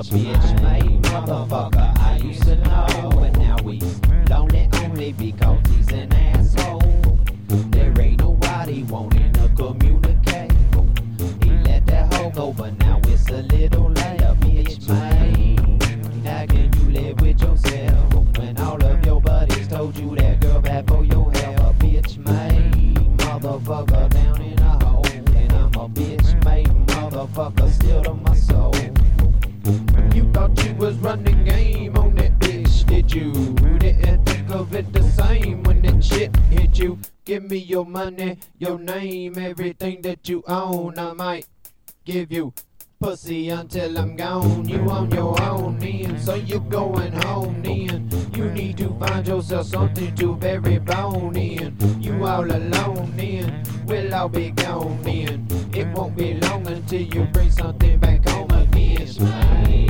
a bitch made motherfucker. I used to know, but now we don't. It only because he's an asshole. There ain't nobody wanting to communicate. He let that hoe go, but now it's a little late. A bitch made. How can you live with yourself when all of your buddies told you that girl bad for your hair? A bitch made motherfucker down in a hole, and I'm a bitch made motherfucker still to my soul. Of it the same when that shit hit you. Give me your money, your name, everything that you own. I might give you pussy until I'm gone. You on your own then, so you going home then. You need to find yourself something to bury bone in. You all alone then, we'll all be gone then. It won't be long until you bring something back home again.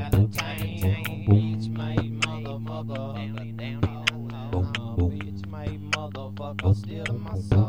Nossa.